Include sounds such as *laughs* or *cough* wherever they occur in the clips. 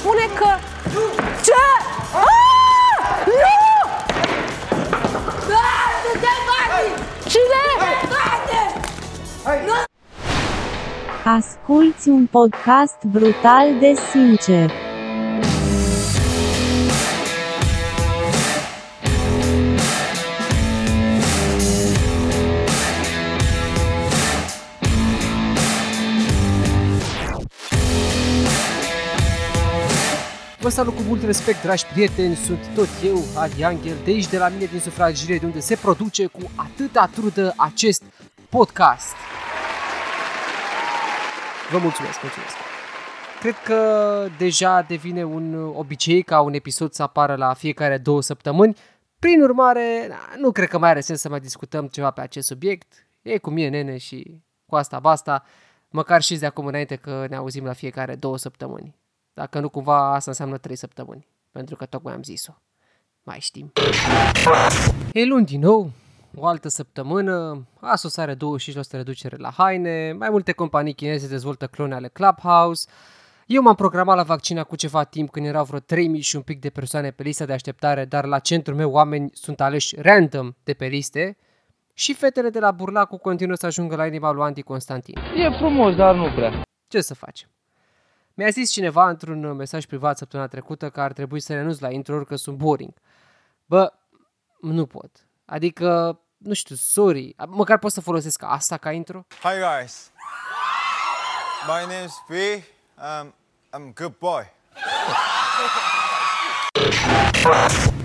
spune că... Ce? Ah! Nu! Cine? Asculți un podcast brutal de sincer. Salut cu mult respect, dragi prieteni, sunt tot eu, Adi Angel, de aici de la mine din sufragerie, de unde se produce cu atâta trudă acest podcast. Vă mulțumesc, mulțumesc. Cred că deja devine un obicei ca un episod să apară la fiecare două săptămâni. Prin urmare, nu cred că mai are sens să mai discutăm ceva pe acest subiect. E cu mine, nene, și cu asta basta. Măcar și de acum înainte că ne auzim la fiecare două săptămâni. Dacă nu cumva asta înseamnă 3 săptămâni. Pentru că tocmai am zis-o. Mai știm. E luni din nou, o altă săptămână, Asus are 25% reducere la haine, mai multe companii chineze dezvoltă clone ale Clubhouse, eu m-am programat la vaccina cu ceva timp când erau vreo 3000 și un pic de persoane pe lista de așteptare, dar la centrul meu oameni sunt aleși random de pe liste și fetele de la Burlacu continuă să ajungă la inima lui Andy Constantin. E frumos, dar nu prea. Ce să facem? Mi-a zis cineva într-un mesaj privat săptămâna trecută că ar trebui să renunț la intro că sunt boring. Bă, nu pot. Adică, nu știu, sorry, măcar pot să folosesc asta ca intro? Hi guys. My name's B. Um, I'm good boy.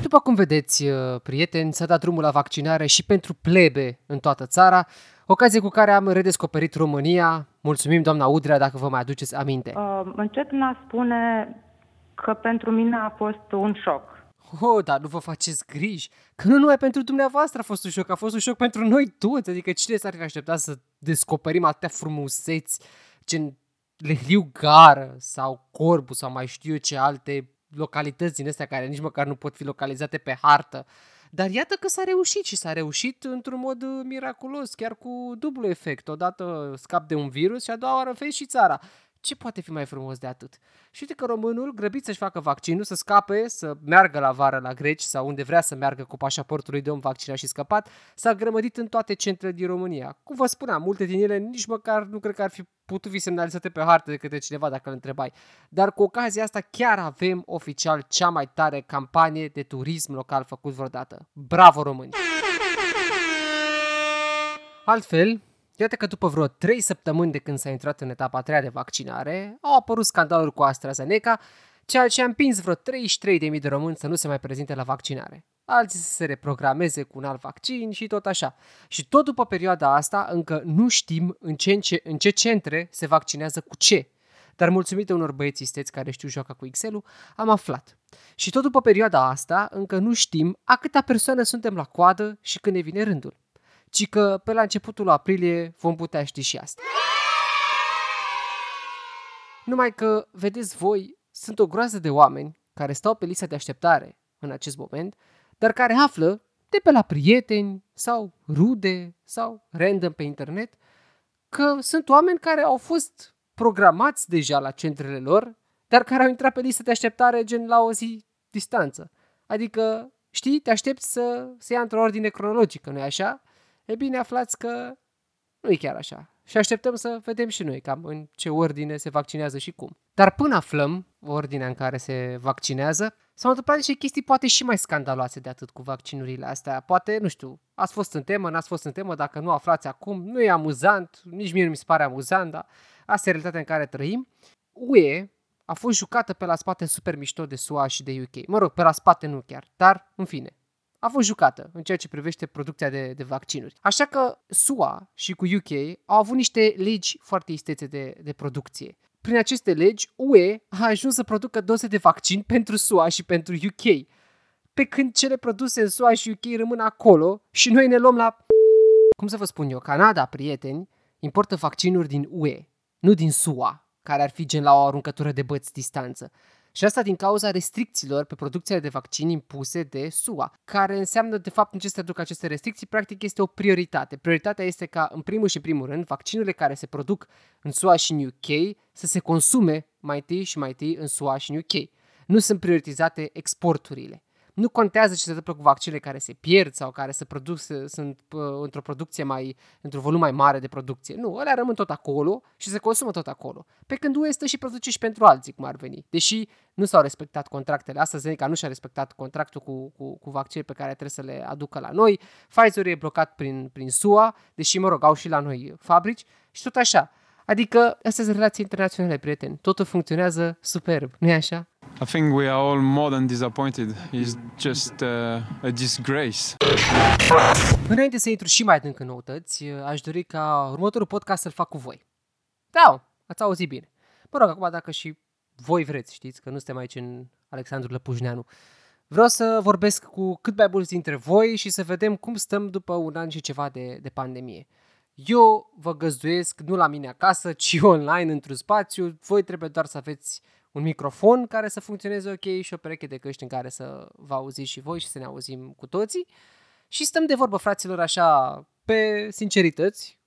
După cum vedeți, uh, prieteni, s-a dat drumul la vaccinare și pentru plebe în toată țara, ocazie cu care am redescoperit România. Mulțumim, doamna Udrea, dacă vă mai aduceți aminte. Uh, încep prin a spune că pentru mine a fost un șoc. Oh, dar nu vă faceți griji, că nu numai pentru dumneavoastră a fost un șoc, a fost un șoc pentru noi toți. Adică cine s-ar fi așteptat să descoperim atâtea frumuseți, gen Lehliu Gară sau Corbu sau mai știu eu ce alte localități din astea care nici măcar nu pot fi localizate pe hartă. Dar iată că s-a reușit și s-a reușit într-un mod uh, miraculos, chiar cu dublu efect. Odată scap de un virus și a doua oară vezi și țara. Ce poate fi mai frumos de atât? Și uite că românul, grăbit să-și facă vaccinul, să scape, să meargă la vară la greci sau unde vrea să meargă cu pașaportul lui de om vaccinat și scăpat, s-a grămădit în toate centrele din România. Cum vă spuneam, multe din ele nici măcar nu cred că ar fi putut fi semnalizate pe hartă de către cineva dacă îl întrebai. Dar cu ocazia asta chiar avem oficial cea mai tare campanie de turism local făcut vreodată. Bravo români! Altfel, Iată că după vreo 3 săptămâni de când s-a intrat în etapa a treia de vaccinare, au apărut scandaluri cu AstraZeneca, ceea ce a împins vreo 33.000 de români să nu se mai prezinte la vaccinare. Alții să se reprogrameze cu un alt vaccin și tot așa. Și tot după perioada asta încă nu știm în ce, în ce, în ce centre se vaccinează cu ce. Dar mulțumită unor băieți isteți care știu joaca cu Excel-ul, am aflat. Și tot după perioada asta încă nu știm a câta persoană suntem la coadă și când ne vine rândul ci că pe la începutul aprilie vom putea ști și asta. Numai că, vedeți voi, sunt o groază de oameni care stau pe lista de așteptare în acest moment, dar care află de pe la prieteni sau rude sau random pe internet că sunt oameni care au fost programați deja la centrele lor, dar care au intrat pe lista de așteptare gen la o zi distanță. Adică, știi, te aștepți să se ia într-o ordine cronologică, nu-i așa? E bine, aflați că nu e chiar așa. Și așteptăm să vedem și noi cam în ce ordine se vaccinează și cum. Dar până aflăm ordinea în care se vaccinează, s-au întâmplat niște chestii poate și mai scandaloase de atât cu vaccinurile astea. Poate, nu știu, ați fost în temă, n-ați fost în temă, dacă nu aflați acum, nu e amuzant, nici mie nu mi se pare amuzant, dar asta e realitatea în care trăim. UE a fost jucată pe la spate super mișto de SUA și de UK. Mă rog, pe la spate nu chiar, dar în fine, a fost jucată în ceea ce privește producția de, de vaccinuri. Așa că SUA și cu UK au avut niște legi foarte istețe de, de producție. Prin aceste legi, UE a ajuns să producă doze de vaccin pentru SUA și pentru UK. Pe când cele produse în SUA și UK rămân acolo și noi ne luăm la... Cum să vă spun eu, Canada, prieteni, importă vaccinuri din UE, nu din SUA, care ar fi gen la o aruncătură de băți distanță. Și asta din cauza restricțiilor pe producția de vaccini impuse de SUA, care înseamnă, de fapt, în ce se aduc aceste restricții, practic este o prioritate. Prioritatea este ca, în primul și primul rând, vaccinurile care se produc în SUA și în UK să se consume mai întâi și mai întâi în SUA și în UK. Nu sunt prioritizate exporturile. Nu contează ce se întâmplă cu vaccinele care se pierd sau care se produc, se, sunt uh, într-o producție mai, într-un volum mai mare de producție. Nu, alea rămân tot acolo și se consumă tot acolo. Pe când UE stă și produce și pentru alții, cum ar veni. Deși nu s-au respectat contractele. Asta Zeneca nu și-a respectat contractul cu, cu, cu vaccine pe care trebuie să le aducă la noi. Pfizer e blocat prin, prin SUA, deși, mă rog, au și la noi fabrici și tot așa. Adică, astea sunt relații internaționale, prieteni. Totul funcționează superb, nu-i așa? I think we are all more than disappointed. It's just uh, a disgrace. Înainte să intru și mai adânc în noutăți, aș dori ca următorul podcast să-l fac cu voi. Da, ați auzit bine. Mă rog, acum dacă și voi vreți, știți, că nu suntem aici în Alexandru Lăpușneanu. Vreau să vorbesc cu cât mai mulți dintre voi și să vedem cum stăm după un an și ceva de, de pandemie. Eu vă găzduiesc nu la mine acasă, ci *laughs* online într-un spațiu. Voi trebuie doar să aveți un microfon care să funcționeze ok și o pereche de căști în care să vă auziți și voi și să ne auzim cu toții. Și stăm de vorbă, fraților, așa, pe sincerități,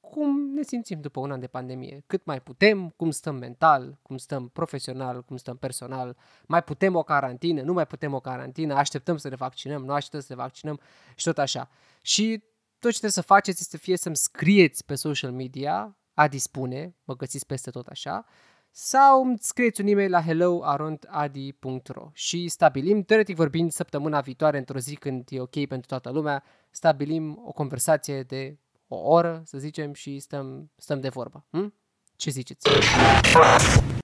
cum ne simțim după un an de pandemie. Cât mai putem, cum stăm mental, cum stăm profesional, cum stăm personal, mai putem o carantină, nu mai putem o carantină, așteptăm să ne vaccinăm, nu așteptăm să ne vaccinăm și tot așa. Și tot ce trebuie să faceți este fie să-mi scrieți pe social media, a dispune, mă găsiți peste tot așa, sau îmi scrieți un e-mail la hello.adi.ro și stabilim, teoretic vorbind, săptămâna viitoare, într-o zi când e ok pentru toată lumea, stabilim o conversație de o oră, să zicem, și stăm, stăm de vorbă. Hm? Ce ziceți?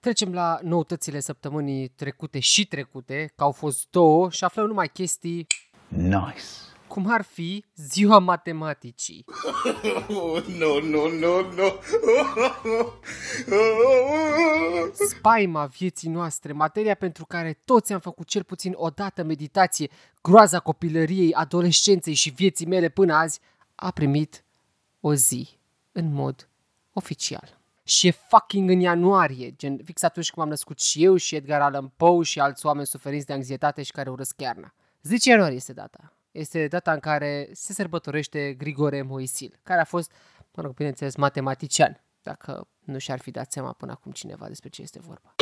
Trecem la noutățile săptămânii trecute și trecute, că au fost două și aflăm numai chestii Nice. Cum ar fi ziua matematicii. *laughs* No, no, no, no. *laughs* Spaima vieții noastre, materia pentru care toți am făcut cel puțin o dată meditație, groaza copilăriei, adolescenței și vieții mele până azi, a primit o zi în mod oficial. Și e fucking în ianuarie, gen fix atunci când m-am născut și eu și Edgar Allan Poe și alți oameni suferiți de anxietate și care urăsc iarna. 10 ianuarie este data. Este data în care se sărbătorește Grigore Moisil, care a fost, mă rog, bineînțeles, matematician, dacă nu și-ar fi dat seama până acum cineva despre ce este vorba.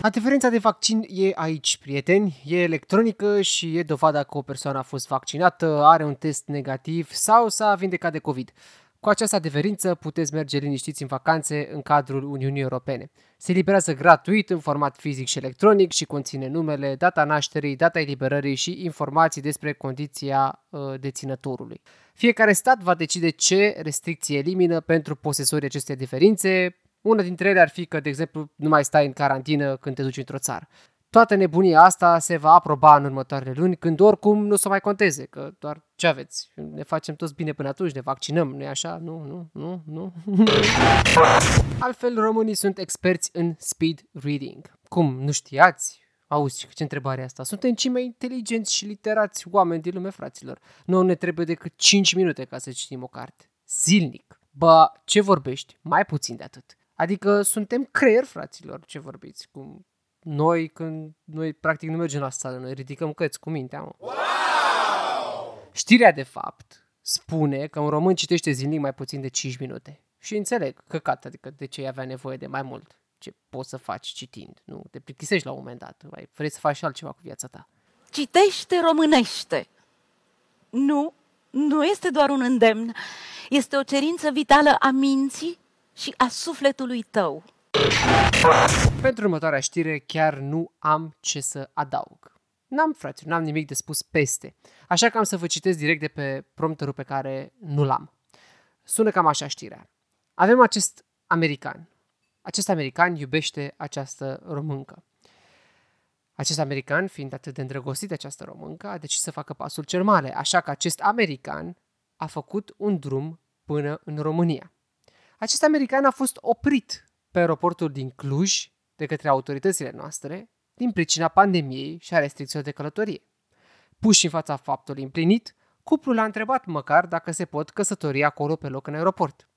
Adeverința de vaccin e aici, prieteni. E electronică și e dovada că o persoană a fost vaccinată, are un test negativ sau s-a vindecat de COVID. Cu această adeverință puteți merge liniștiți în vacanțe în cadrul Uniunii Europene. Se eliberează gratuit în format fizic și electronic și conține numele, data nașterii, data eliberării și informații despre condiția uh, deținătorului. Fiecare stat va decide ce restricții elimină pentru posesorii acestei adeverințe. Una dintre ele ar fi că, de exemplu, nu mai stai în carantină când te duci într-o țară. Toată nebunia asta se va aproba în următoarele luni, când oricum nu o să mai conteze, că doar ce aveți? Ne facem toți bine până atunci, ne vaccinăm, nu-i așa? Nu, nu, nu, nu. *laughs* Altfel, românii sunt experți în speed reading. Cum, nu știați? Auzi, ce întrebare e asta? Suntem cei mai inteligenți și literați oameni din lume, fraților. Nu ne trebuie decât 5 minute ca să citim o carte. Zilnic. Ba, ce vorbești? Mai puțin de atât. Adică suntem creier, fraților, ce vorbiți. Cum noi, când noi practic nu mergem la sală, noi ridicăm căți cu mintea, mă. Wow! Știrea, de fapt, spune că un român citește zilnic mai puțin de 5 minute. Și înțeleg, căcat, adică de ce avea nevoie de mai mult. Ce poți să faci citind, nu? Te plictisești la un moment dat, mai vrei să faci și altceva cu viața ta. Citește românește. Nu, nu este doar un îndemn, este o cerință vitală a minții și a sufletului tău. Pentru următoarea știre chiar nu am ce să adaug. N-am, frate, n-am nimic de spus peste. Așa că am să vă citesc direct de pe prompterul pe care nu l-am. Sună cam așa știrea. Avem acest american. Acest american iubește această româncă. Acest american, fiind atât de îndrăgostit de această româncă, a decis să facă pasul cel mare, așa că acest american a făcut un drum până în România. Acest american a fost oprit pe aeroportul din Cluj de către autoritățile noastre din pricina pandemiei și a restricțiilor de călătorie. Puși în fața faptului împlinit, cuplul a întrebat măcar dacă se pot căsători acolo pe loc în aeroport.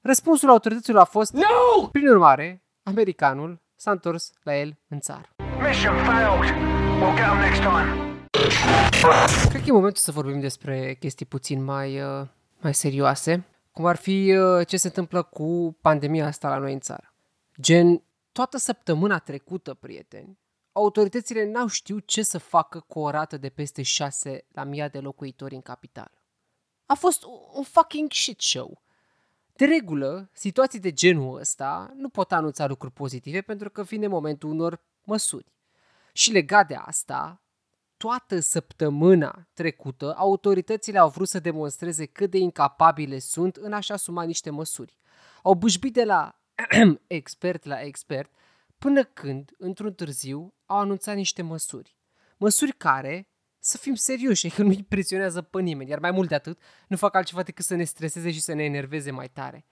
Răspunsul autorităților a fost no! Prin urmare, americanul s-a întors la el în țară. Mission failed. We'll get 'em next time. Cred că e momentul să vorbim despre chestii puțin mai, uh, mai serioase, cum ar fi uh, ce se întâmplă cu pandemia asta la noi în țară. Gen, toată săptămâna trecută, prieteni, autoritățile n-au știut ce să facă cu o rată de peste 6 la mii de locuitori în capitală. A fost un fucking shit show. De regulă, situații de genul ăsta nu pot anunța lucruri pozitive pentru că vine momentul unor măsuri. Și legat de asta, toată săptămâna trecută, autoritățile au vrut să demonstreze cât de incapabile sunt în a-și asuma niște măsuri. Au bâșbit de la *clears throat* expert la expert, până când, într-un târziu, au anunțat niște măsuri. Măsuri care, să fim serioși, *laughs* că nu impresionează pe nimeni, iar mai mult de atât, nu fac altceva decât să ne streseze și să ne enerveze mai tare.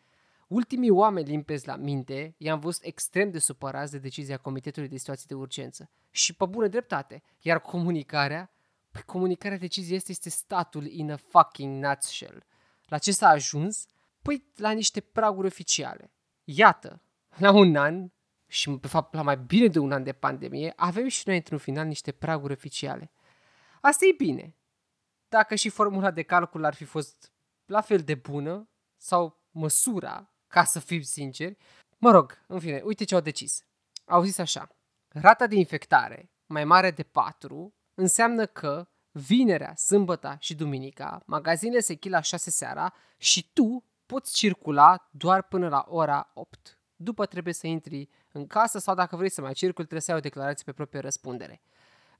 Ultimii oameni limpezi la minte i-am văzut extrem de supărați de decizia Comitetului de Situații de Urgență. Și pe bună dreptate. Iar comunicarea? Păi comunicarea deciziei este, este statul in a fucking nutshell. La ce s-a ajuns? Păi la niște praguri oficiale. Iată, la un an, și pe fapt la mai bine de un an de pandemie, avem și noi într-un final niște praguri oficiale. Asta e bine. Dacă și formula de calcul ar fi fost la fel de bună, sau măsura, ca să fim sinceri, mă rog, în fine, uite ce au decis. Au zis așa, rata de infectare mai mare de 4 înseamnă că vinerea, sâmbăta și duminica, magazinele se închid la 6 seara și tu poți circula doar până la ora 8. După trebuie să intri în casă sau dacă vrei să mai circuli, trebuie să ai o declarație pe proprie răspundere.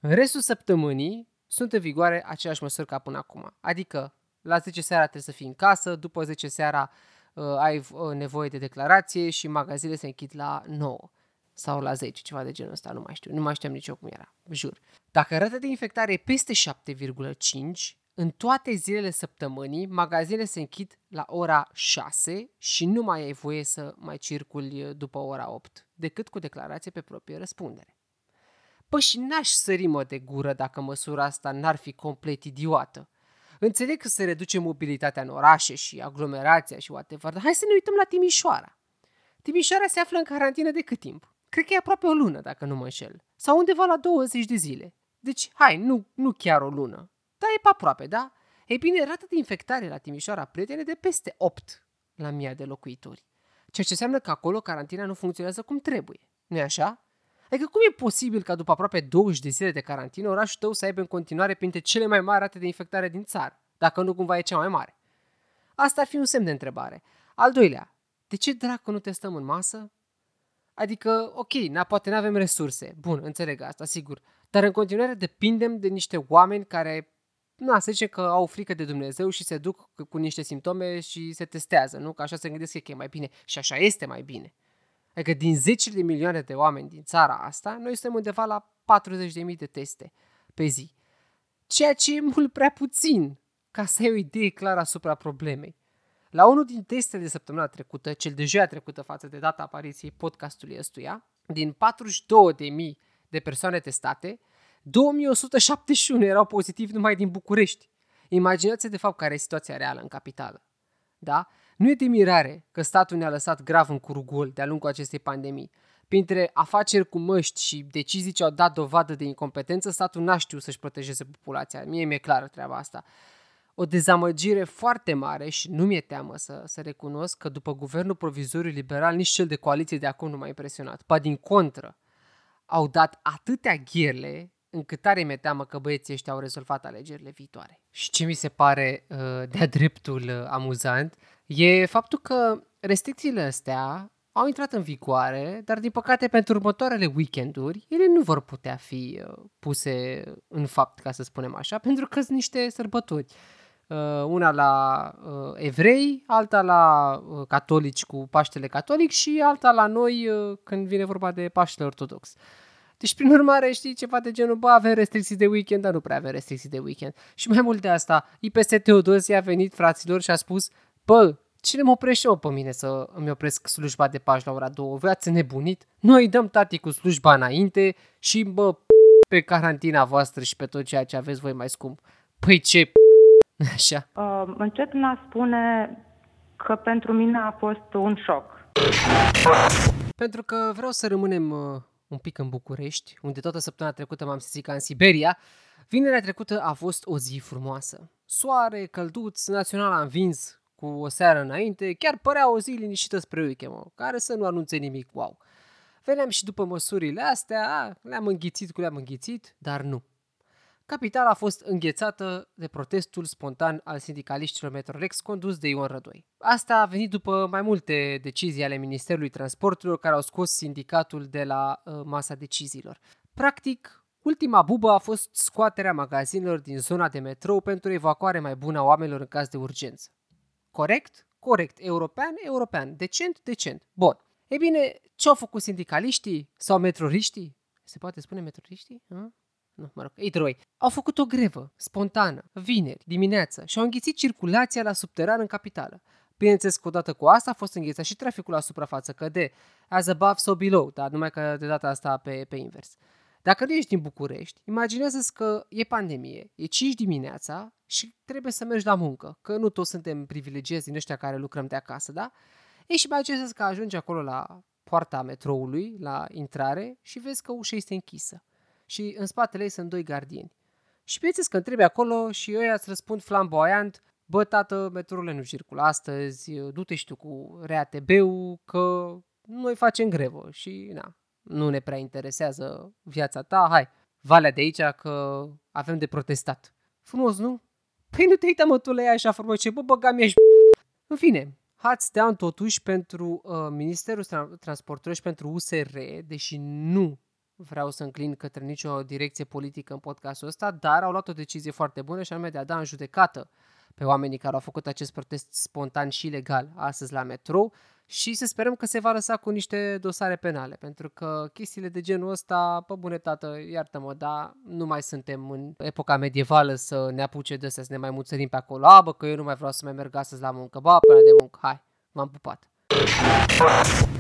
În restul săptămânii sunt în vigoare aceleași măsuri ca până acum. Adică la 10 seara trebuie să fii în casă, după 10 seara uh, ai uh, nevoie de declarație și magazinele se închid la 9 sau la 10, ceva de genul ăsta, nu mai știu, nu mai știam nici eu cum era, jur. Dacă rata de infectare e peste 7,5, în toate zilele săptămânii, magazinele se închid la ora 6 și nu mai ai voie să mai circuli după ora 8, decât cu declarație pe proprie răspundere. Păi și n-aș sări mă de gură dacă măsura asta n-ar fi complet idiotă. Înțeleg că se reduce mobilitatea în orașe și aglomerația și whatever, dar hai să ne uităm la Timișoara. Timișoara se află în carantină de cât timp? Cred că e aproape o lună, dacă nu mă înșel. Sau undeva la 20 de zile. Deci, hai, nu, nu chiar o lună. Dar e pe aproape, da? Ei bine, rata de infectare la Timișoara, prietene, de peste 8 la mii de locuitori. Ceea ce înseamnă că acolo carantina nu funcționează cum trebuie. nu așa? Adică cum e posibil ca după aproape 20 de zile de carantină orașul tău să aibă în continuare printre cele mai mari rate de infectare din țară, dacă nu cumva e cea mai mare? Asta ar fi un semn de întrebare. Al doilea, de ce dracu nu testăm în masă? Adică, ok, na, poate nu avem resurse. Bun, înțeleg asta, sigur. Dar în continuare depindem de niște oameni care, na, să zicem că au frică de Dumnezeu și se duc cu niște simptome și se testează, nu? Că așa se gândesc că e mai bine. Și așa este mai bine. Adică din 10 de milioane de oameni din țara asta, noi suntem undeva la 40.000 de teste pe zi. Ceea ce e mult prea puțin ca să ai o idee clară asupra problemei. La unul din testele de săptămâna trecută, cel de joia trecută față de data apariției podcastului ăstuia, din 42.000 de persoane testate, 2171 erau pozitivi numai din București. Imaginați de fapt care e situația reală în capitală. Da? Nu e de mirare că statul ne-a lăsat grav în curugol de-a lungul acestei pandemii. Printre afaceri cu măști și decizii ce au dat dovadă de incompetență, statul n-a știut să-și protejeze populația. Mie mi-e clară treaba asta. O dezamăgire foarte mare și nu mi-e teamă să, să recunosc că după guvernul provizoriu liberal nici cel de coaliție de acum nu m-a impresionat. Pa din contră, au dat atâtea gherle încât tare mi-e teamă că băieții ăștia au rezolvat alegerile viitoare. Și ce mi se pare uh, de-a dreptul uh, amuzant e faptul că restricțiile astea au intrat în vigoare, dar din păcate pentru următoarele weekenduri ele nu vor putea fi uh, puse în fapt, ca să spunem așa, *laughs* pentru că sunt niște sărbători. Uh, una la uh, evrei, alta la uh, catolici cu Paștele Catolic și alta la noi uh, când vine vorba de Paștele Ortodox. Deci, prin urmare, știi, ceva de genul, bă, avem restricții de weekend, dar nu prea avem restricții de weekend. Și mai mult de asta, IPS Teodosie a venit, fraților, și a spus, bă, cine mă oprește eu pe mine să îmi opresc slujba de pași la ora 2? V-ați nebunit? Noi dăm tati cu slujba înainte și, bă, pe carantina voastră și pe tot ceea ce aveți voi mai scump. Păi ce *laughs* Așa. Uh, încep în a spune că pentru mine a fost un șoc. Pentru că vreau să rămânem uh, un pic în București, unde toată săptămâna trecută m-am simțit ca în Siberia. Vinerea trecută a fost o zi frumoasă. Soare, călduț, național a învins cu o seară înainte, chiar părea o zi liniștită spre weekend, care să nu anunțe nimic wow. Veneam și după măsurile astea, a, le-am înghițit cu le-am înghițit, dar nu. Capitala a fost înghețată de protestul spontan al sindicaliștilor Metrorex condus de Ion Rădoi. Asta a venit după mai multe decizii ale Ministerului Transporturilor care au scos sindicatul de la uh, masa deciziilor. Practic, ultima bubă a fost scoaterea magazinelor din zona de metrou pentru evacuare mai bună a oamenilor în caz de urgență. Corect? Corect. European? European. Decent? Decent. Bun. E bine, ce au făcut sindicaliștii sau metroriștii? Se poate spune metroriștii? Hă? Nu, mă rog, ei troi. Au făcut o grevă, spontană, vineri, dimineață și au înghițit circulația la subteran în capitală. Bineînțeles că odată cu asta a fost înghețat și traficul la suprafață, că de as above, so below, dar numai că de data asta pe, pe invers. Dacă nu ești din București, imaginează că e pandemie, e 5 dimineața și trebuie să mergi la muncă, că nu toți suntem privilegiați din ăștia care lucrăm de acasă, da? E și imaginează că ajungi acolo la poarta metroului, la intrare și vezi că ușa este închisă și în spatele ei sunt doi gardieni. Și bineînțeles că trebuie acolo și eu îți răspund flamboyant, bă, tată, metroule nu circulă astăzi, du-te și tu cu RATB-ul, că noi facem grevă și na, nu ne prea interesează viața ta, hai, valea de aici că avem de protestat. Frumos, nu? Păi nu te uita mă tu la ea așa frumos, ce bă, băga mi În fine, Hats down totuși pentru uh, Ministerul Transportului și pentru USR, deși nu vreau să înclin către nicio direcție politică în podcastul ăsta, dar au luat o decizie foarte bună și anume de a da în judecată pe oamenii care au făcut acest protest spontan și legal astăzi la metrou și să sperăm că se va lăsa cu niște dosare penale, pentru că chestiile de genul ăsta, pe bune tată, iartă-mă, dar nu mai suntem în epoca medievală să ne apuce de să ne mai muțărim pe acolo, a, bă, că eu nu mai vreau să mai merg astăzi la muncă, ba, până de muncă, hai, m-am pupat.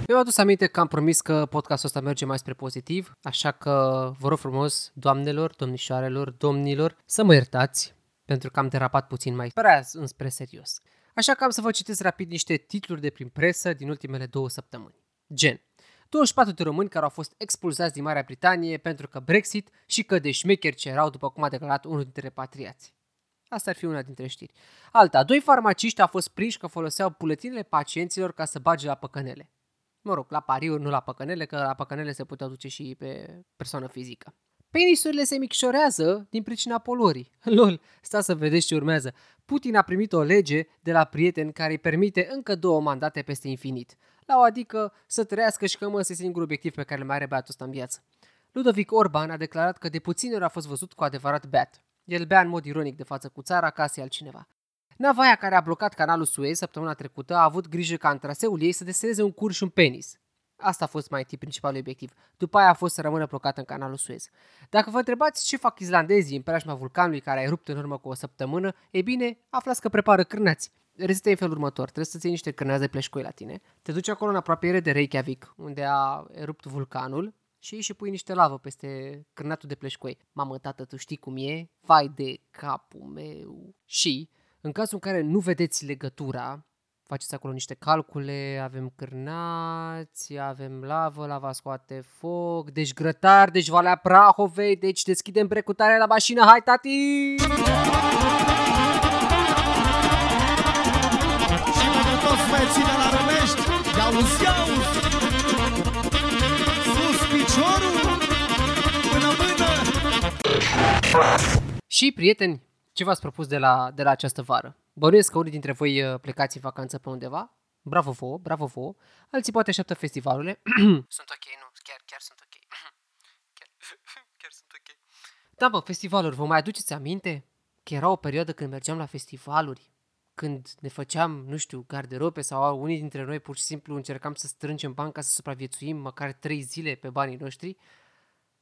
Mi-am adus aminte că am promis că podcastul ăsta merge mai spre pozitiv, așa că vă rog frumos, doamnelor, domnișoarelor, domnilor, să mă iertați pentru că am derapat puțin mai prea înspre serios. Așa că am să vă citesc rapid niște titluri de prin presă din ultimele două săptămâni. Gen, 24 de români care au fost expulzați din Marea Britanie pentru că Brexit și că de șmecheri ce erau, după cum a declarat unul dintre repatriați. Asta ar fi una dintre știri. Alta, doi farmaciști au fost prinși că foloseau buletinele pacienților ca să bage la păcănele. Mă rog, la pariuri, nu la păcănele, că la păcănele se putea duce și pe persoană fizică. Penisurile se micșorează din pricina poluării. *laughs* Lol, sta să vedeți ce urmează. Putin a primit o lege de la prieten care îi permite încă două mandate peste infinit. La o adică să trăiască și că mă este singurul obiectiv pe care îl mai are beatul ăsta în viață. Ludovic Orban a declarat că de puțin ori a fost văzut cu adevărat beat. El bea în mod ironic de față cu țara ca să altcineva. Navaia care a blocat canalul Suez săptămâna trecută a avut grijă ca în traseul ei să deseneze un cur și un penis. Asta a fost mai tip principalul obiectiv. După aia a fost să rămână blocat în canalul Suez. Dacă vă întrebați ce fac islandezii în preajma vulcanului care a erupt în urmă cu o săptămână, e bine, aflați că prepară cârnați. Rețeta e felul următor, trebuie să-ți iei niște cârnați de pleșcoi la tine, te duci acolo în apropiere de Reykjavik, unde a erupt vulcanul, și și pui niște lavă peste cârnatul de pleșcoi. Mamă, tată, tu știi cum e? Vai de capul meu! Și, în cazul în care nu vedeți legătura, faceți acolo niște calcule, avem cârnați, avem lavă, lava scoate foc, deci grătar, deci Valea Prahovei, deci deschidem precutarea la mașină, hai tati! Și pentru toți băieții de la Rămești, iauzi, iauzi! Sus piciorul, până mână! Și, prieteni, ce v-ați propus de la, de la această vară? Bănuiesc că unii dintre voi uh, plecați în vacanță pe undeva. Bravo vouă, bravo vouă. Alții poate așteaptă festivalurile. *coughs* sunt ok, nu, chiar, chiar sunt ok. *coughs* chiar, *coughs* chiar sunt ok. Da, bă, festivaluri, vă mai aduceți aminte? Că era o perioadă când mergeam la festivaluri, când ne făceam, nu știu, garderobe sau unii dintre noi pur și simplu încercam să strângem bani ca să supraviețuim măcar trei zile pe banii noștri.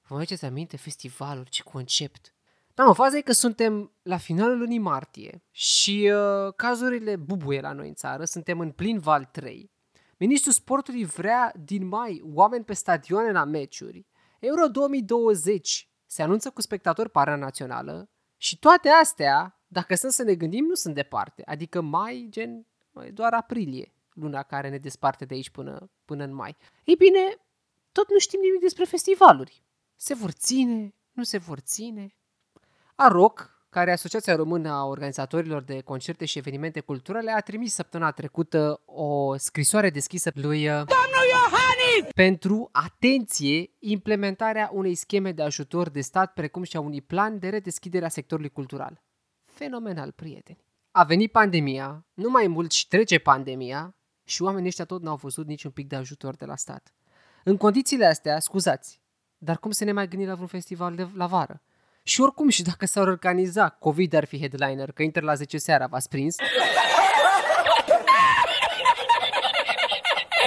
Vă mai aduceți aminte? Festivaluri, ce concept! Da, mă, faza e că suntem la finalul lunii martie și uh, cazurile bubuie la noi în țară, suntem în plin val 3. Ministrul sportului vrea din mai oameni pe stadioane la meciuri. Euro 2020 se anunță cu spectatori para națională și toate astea, dacă sunt să ne gândim, nu sunt departe. Adică mai, gen, doar aprilie, luna care ne desparte de aici până, până în mai. Ei bine, tot nu știm nimic despre festivaluri. Se vor ține, nu se vor ține, AROC, care e Asociația Română a Organizatorilor de Concerte și Evenimente Culturale, a trimis săptămâna trecută o scrisoare deschisă lui uh, Domnul Iohannis! pentru, atenție, implementarea unei scheme de ajutor de stat, precum și a unui plan de redeschidere a sectorului cultural. Fenomenal, prieteni. A venit pandemia, nu mai mult și trece pandemia și oamenii ăștia tot n-au văzut niciun pic de ajutor de la stat. În condițiile astea, scuzați, dar cum să ne mai gândim la vreun festival de la vară? Și oricum, și dacă s-ar organiza, COVID ar fi headliner, că intră la 10 seara, v-ați prins?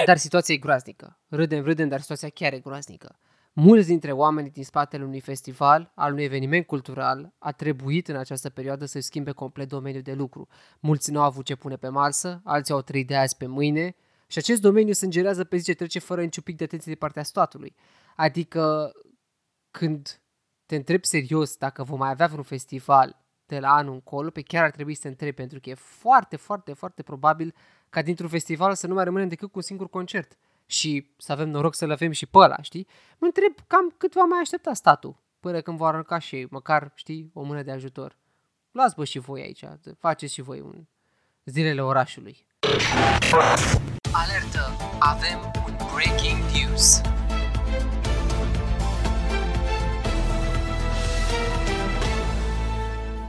Dar situația e groaznică. Râdem, râdem, dar situația chiar e groaznică. Mulți dintre oamenii din spatele unui festival, al unui eveniment cultural, a trebuit în această perioadă să schimbe complet domeniul de lucru. Mulți nu au avut ce pune pe masă, alții au trăit de azi pe mâine și acest domeniu sângerează pe zi ce trece fără niciun pic de atenție de partea statului. Adică când te întrebi serios dacă vom mai avea vreun festival de la anul încolo, pe chiar ar trebui să te întrebi, pentru că e foarte, foarte, foarte probabil ca dintr-un festival să nu mai rămânem decât cu un singur concert și să avem noroc să-l avem și pe ăla, știi? Mă întreb cam cât va mai aștepta statul până când va arunca și măcar, știi, o mână de ajutor. Luați bă și voi aici, faceți și voi un zilele orașului. Alertă! Avem un breaking news!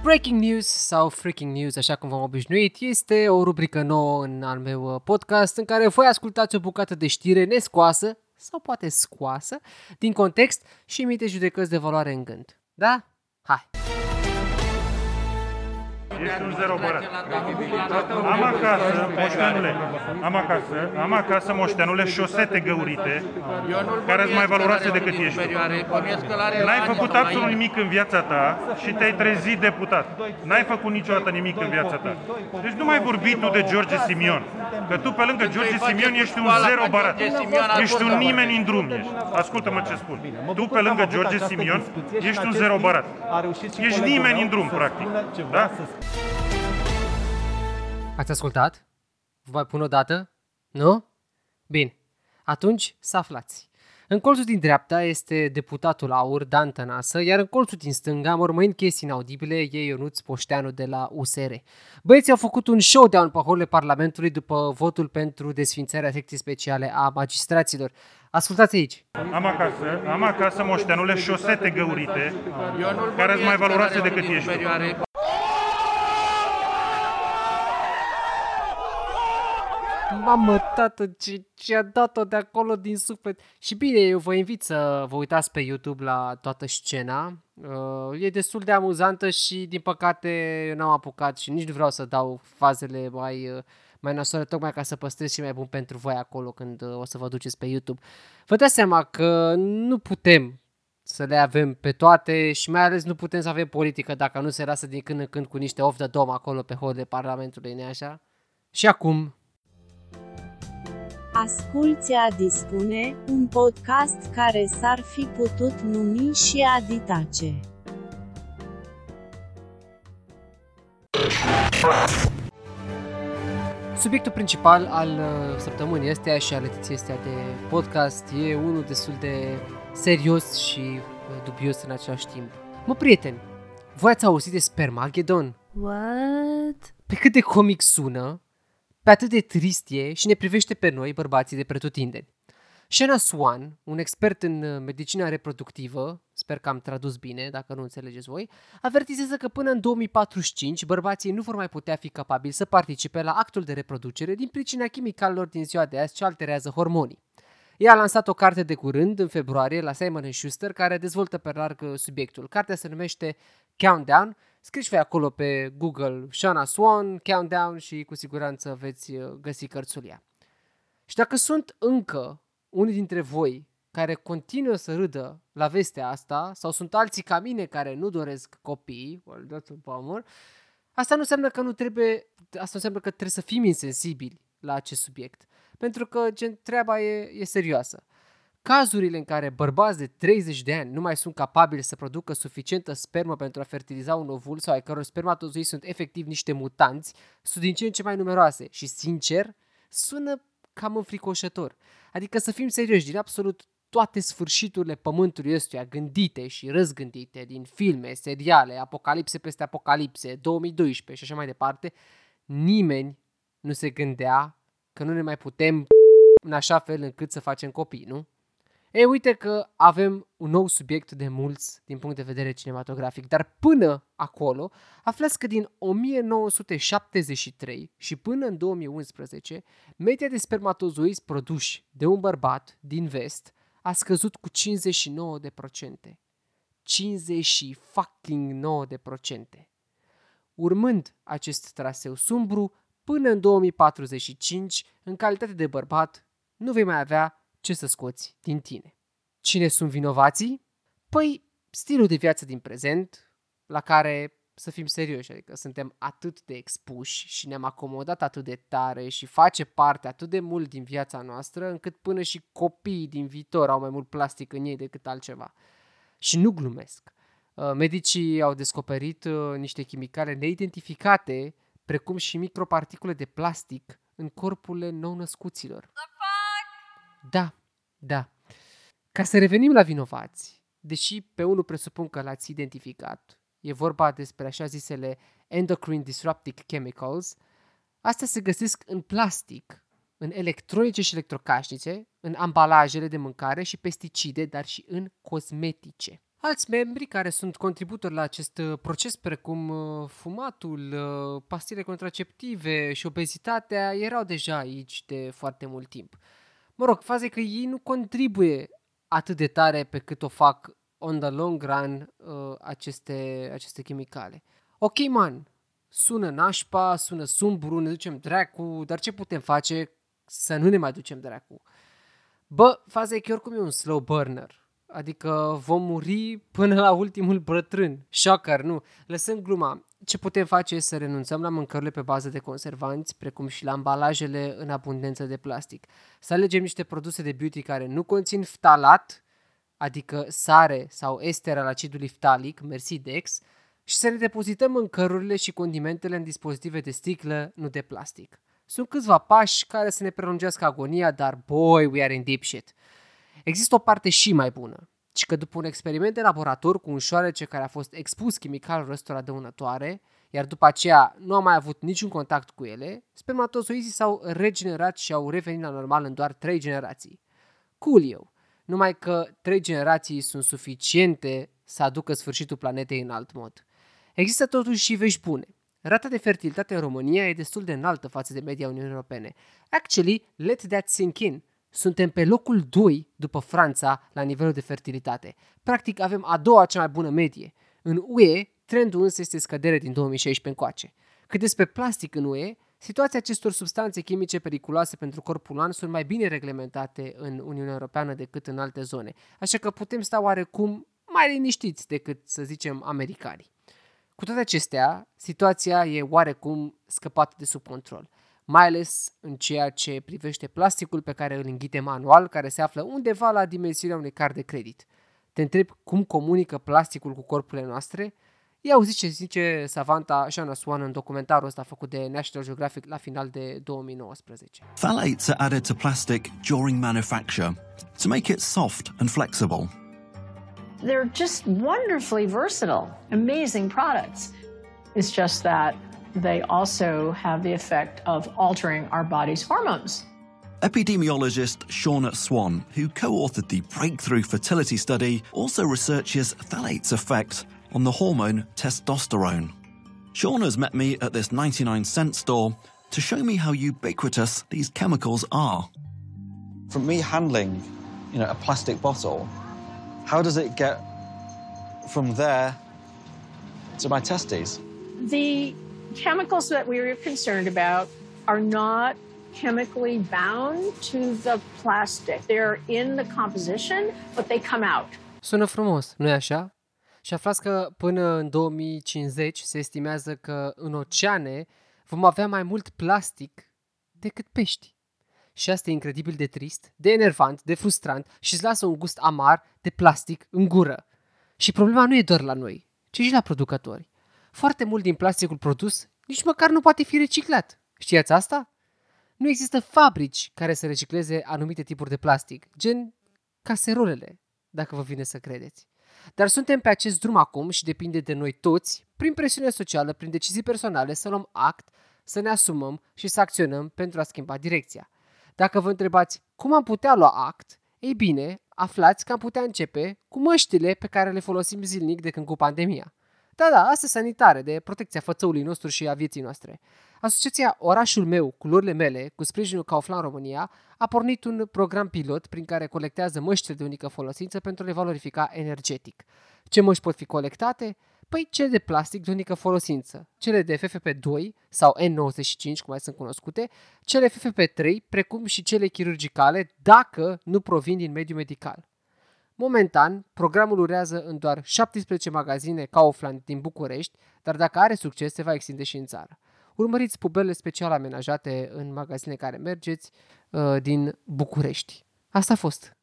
Breaking News sau Freaking News, așa cum v-am obișnuit, este o rubrică nouă în al meu uh, podcast în care voi ascultați o bucată de știre nescoasă sau poate scoasă din context și emite judecăți de valoare în gând. Da? Hai! Ești un zero bărat. Am acasă, moștenule, am acasă, am acasă, moștenule, șosete găurite, care sunt mai valoroase decât ești tu. N-ai făcut absolut nimic în viața ta și te-ai trezit deputat. N-ai făcut niciodată nimic în viața ta. Deci nu mai vorbi tu de George Simion. Că tu pe lângă George Simion ești un zero barat. Ești un nimeni în drum. Ești. Ascultă-mă ce spun. Tu pe lângă George Simion ești un zero barat. Ești nimeni în drum, practic. Da? Ați ascultat? Vă mai pun o dată? Nu? Bine. Atunci să aflați. În colțul din dreapta este deputatul Aur, Dan Tănasă, iar în colțul din stânga, mormăind chestii inaudibile, e Ionuț Poșteanu de la USR. Băieții au făcut un showdown pe holurile Parlamentului după votul pentru desfințarea secției speciale a magistraților. Ascultați aici. Am acasă, am acasă, moștenule, șosete găurite, care sunt mai valoroase decât ești Mamă, tată, ce, ce a dat-o de acolo din suflet. Și bine, eu vă invit să vă uitați pe YouTube la toată scena. Uh, e destul de amuzantă și, din păcate, eu n-am apucat și nici nu vreau să dau fazele mai, uh, mai nasoare, tocmai ca să păstrez și mai bun pentru voi acolo când uh, o să vă duceți pe YouTube. Vă dați seama că nu putem să le avem pe toate și mai ales nu putem să avem politică dacă nu se lasă din când în când cu niște of de dom acolo pe holele Parlamentului, ne așa? Și acum, Asculți a dispune, un podcast care s-ar fi putut numi și Aditace. Subiectul principal al uh, săptămânii astea și al ediției astea de podcast e unul destul de serios și uh, dubios în același timp. Mă, prieteni, voi ați auzit de Spermagedon? What? Pe cât de comic sună, pe atât de trist e și ne privește pe noi, bărbații de pretutindeni. Shana Swan, un expert în uh, medicina reproductivă, sper că am tradus bine, dacă nu înțelegeți voi, avertizează că până în 2045 bărbații nu vor mai putea fi capabili să participe la actul de reproducere din pricina chimicalelor din ziua de azi ce alterează hormonii. Ea a lansat o carte de curând, în februarie, la Simon Schuster, care dezvoltă pe larg uh, subiectul. Cartea se numește Countdown Scriși voi acolo pe Google Shana Swan, Countdown și cu siguranță veți uh, găsi cărțulia. Și dacă sunt încă unii dintre voi care continuă să râdă la vestea asta, sau sunt alții ca mine care nu doresc copii, îl dați un pomor, asta nu înseamnă că nu trebuie, asta înseamnă că trebuie să fim insensibili la acest subiect. Pentru că gen, treaba e, e serioasă. Cazurile în care bărbați de 30 de ani nu mai sunt capabili să producă suficientă spermă pentru a fertiliza un ovul sau ai căror spermatozoi sunt efectiv niște mutanți, sunt din ce în ce mai numeroase și, sincer, sună cam înfricoșător. Adică să fim serioși, din absolut toate sfârșiturile pământului ăstuia gândite și răzgândite din filme, seriale, apocalipse peste apocalipse, 2012 și așa mai departe, nimeni nu se gândea că nu ne mai putem în așa fel încât să facem copii, nu? Ei, uite că avem un nou subiect de mulți din punct de vedere cinematografic, dar până acolo aflați că din 1973 și până în 2011, media de spermatozoizi produși de un bărbat din vest a scăzut cu 59%. 59%. Urmând acest traseu sumbru, până în 2045, în calitate de bărbat, nu vei mai avea ce să scoți din tine. Cine sunt vinovații? Păi, stilul de viață din prezent, la care, să fim serioși, adică suntem atât de expuși și ne-am acomodat atât de tare și face parte atât de mult din viața noastră, încât până și copiii din viitor au mai mult plastic în ei decât altceva. Și nu glumesc. Uh, medicii au descoperit uh, niște chimicale neidentificate, precum și microparticule de plastic în corpurile nou-născuților. Da, da. Ca să revenim la vinovați, deși pe unul presupun că l-ați identificat, e vorba despre așa zisele endocrine disruptive chemicals, astea se găsesc în plastic, în electronice și electrocașnice, în ambalajele de mâncare și pesticide, dar și în cosmetice. Alți membri care sunt contributori la acest uh, proces, precum uh, fumatul, uh, pastile contraceptive și obezitatea, erau deja aici de foarte mult timp. Mă rog, faza e că ei nu contribuie atât de tare pe cât o fac on the long run uh, aceste, aceste chimicale. Ok, man, sună nașpa, sună sumbru, ne ducem dracu, dar ce putem face să nu ne mai ducem dracu? Bă, faza e că oricum e un slow burner. Adică vom muri până la ultimul bătrân. Shocker, nu. Lăsând gluma, ce putem face este să renunțăm la mâncărurile pe bază de conservanți, precum și la ambalajele în abundență de plastic. Să alegem niște produse de beauty care nu conțin ftalat, adică sare sau ester al acidului ftalic, mersi Dex, și să ne depozităm mâncărurile și condimentele în dispozitive de sticlă, nu de plastic. Sunt câțiva pași care să ne prelungească agonia, dar boy, we are in deep shit. Există o parte și mai bună, ci că după un experiment de laborator cu un șoarece care a fost expus chimical răstora dăunătoare, iar după aceea nu a mai avut niciun contact cu ele, spermatozoizii s-au regenerat și au revenit la normal în doar 3 generații. Cool eu, numai că 3 generații sunt suficiente să aducă sfârșitul planetei în alt mod. Există totuși și vești bune. Rata de fertilitate în România e destul de înaltă față de media Uniunii Europene. Actually, let that sink in – suntem pe locul 2 după Franța la nivelul de fertilitate. Practic avem a doua cea mai bună medie. În UE, trendul însă este scădere din 2016 încoace. Cât despre plastic în UE, situația acestor substanțe chimice periculoase pentru corpul uman sunt mai bine reglementate în Uniunea Europeană decât în alte zone, așa că putem sta oarecum mai liniștiți decât, să zicem, americanii. Cu toate acestea, situația e oarecum scăpată de sub control mai ales în ceea ce privește plasticul pe care îl înghite manual, care se află undeva la dimensiunea unui card de credit. Te întreb cum comunică plasticul cu corpurile noastre? Ia auziți ce zice savanta Shana Swan în documentarul ăsta făcut de National Geographic la final de 2019. Phthalates are added to plastic during manufacture to make it soft and flexible. They're just wonderfully versatile, amazing products. It's just that they also have the effect of altering our body's hormones. Epidemiologist Shauna Swan, who co authored the breakthrough fertility study, also researches phthalate's effect on the hormone testosterone. Shauna's met me at this 99 cent store to show me how ubiquitous these chemicals are. From me handling, you know, a plastic bottle, how does it get from there to my testes? The chemicals that we were concerned about are not chemically bound to the plastic. They're in the composition, but they come out. Sună frumos, nu-i așa? Și aflați că până în 2050 se estimează că în oceane vom avea mai mult plastic decât pești. Și asta e incredibil de trist, de enervant, de frustrant și îți lasă un gust amar de plastic în gură. Și problema nu e doar la noi, ci și la producători. Foarte mult din plasticul produs nici măcar nu poate fi reciclat. Știați asta? Nu există fabrici care să recicleze anumite tipuri de plastic, gen caserolele, dacă vă vine să credeți. Dar suntem pe acest drum acum și depinde de noi toți, prin presiune socială, prin decizii personale, să luăm act, să ne asumăm și să acționăm pentru a schimba direcția. Dacă vă întrebați Cum am putea lua act? Ei bine, aflați că am putea începe cu măștile pe care le folosim zilnic de când cu pandemia. Da, da, astea sanitare, de protecția fățăului nostru și a vieții noastre. Asociația Orașul meu, culorile mele, cu sprijinul Kaufland România, a pornit un program pilot prin care colectează măștile de unică folosință pentru a le valorifica energetic. Ce măști pot fi colectate? Păi cele de plastic de unică folosință, cele de FFP2 sau N95, cum mai sunt cunoscute, cele FFP3, precum și cele chirurgicale, dacă nu provin din mediul medical. Momentan, programul urează în doar 17 magazine Kaufland din București, dar dacă are succes, se va extinde și în țară. Urmăriți pubele special amenajate în magazine care mergeți uh, din București. Asta a fost.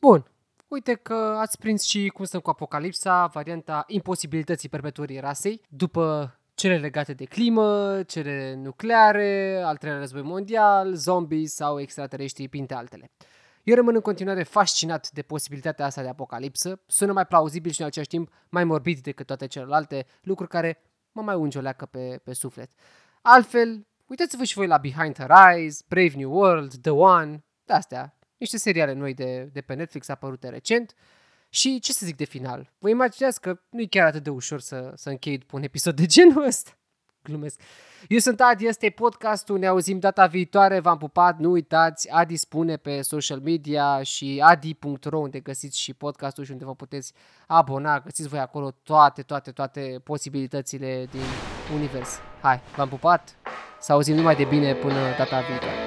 Bun. Uite că ați prins și cum stăm cu apocalipsa, varianta imposibilității perpetuării rasei, după cele legate de climă, cele nucleare, al treilea război mondial, zombii sau extraterestri, printre altele. Eu rămân în continuare fascinat de posibilitatea asta de apocalipsă, sună mai plauzibil și în același timp mai morbid decât toate celelalte lucruri care mă mai unge o leacă pe, pe suflet. Altfel, uitați-vă și voi la Behind Her Eyes, Brave New World, The One, de astea, niște seriale noi de, de pe Netflix apărute recent. Și ce să zic de final? Vă imaginați că nu e chiar atât de ușor să, să închei după un episod de genul ăsta? Glumesc. Eu sunt Adi, este podcastul, ne auzim data viitoare, v-am pupat, nu uitați, Adi spune pe social media și adi.ro unde găsiți și podcastul și unde vă puteți abona, găsiți voi acolo toate, toate, toate posibilitățile din univers. Hai, v-am pupat, să auzim numai de bine până data viitoare.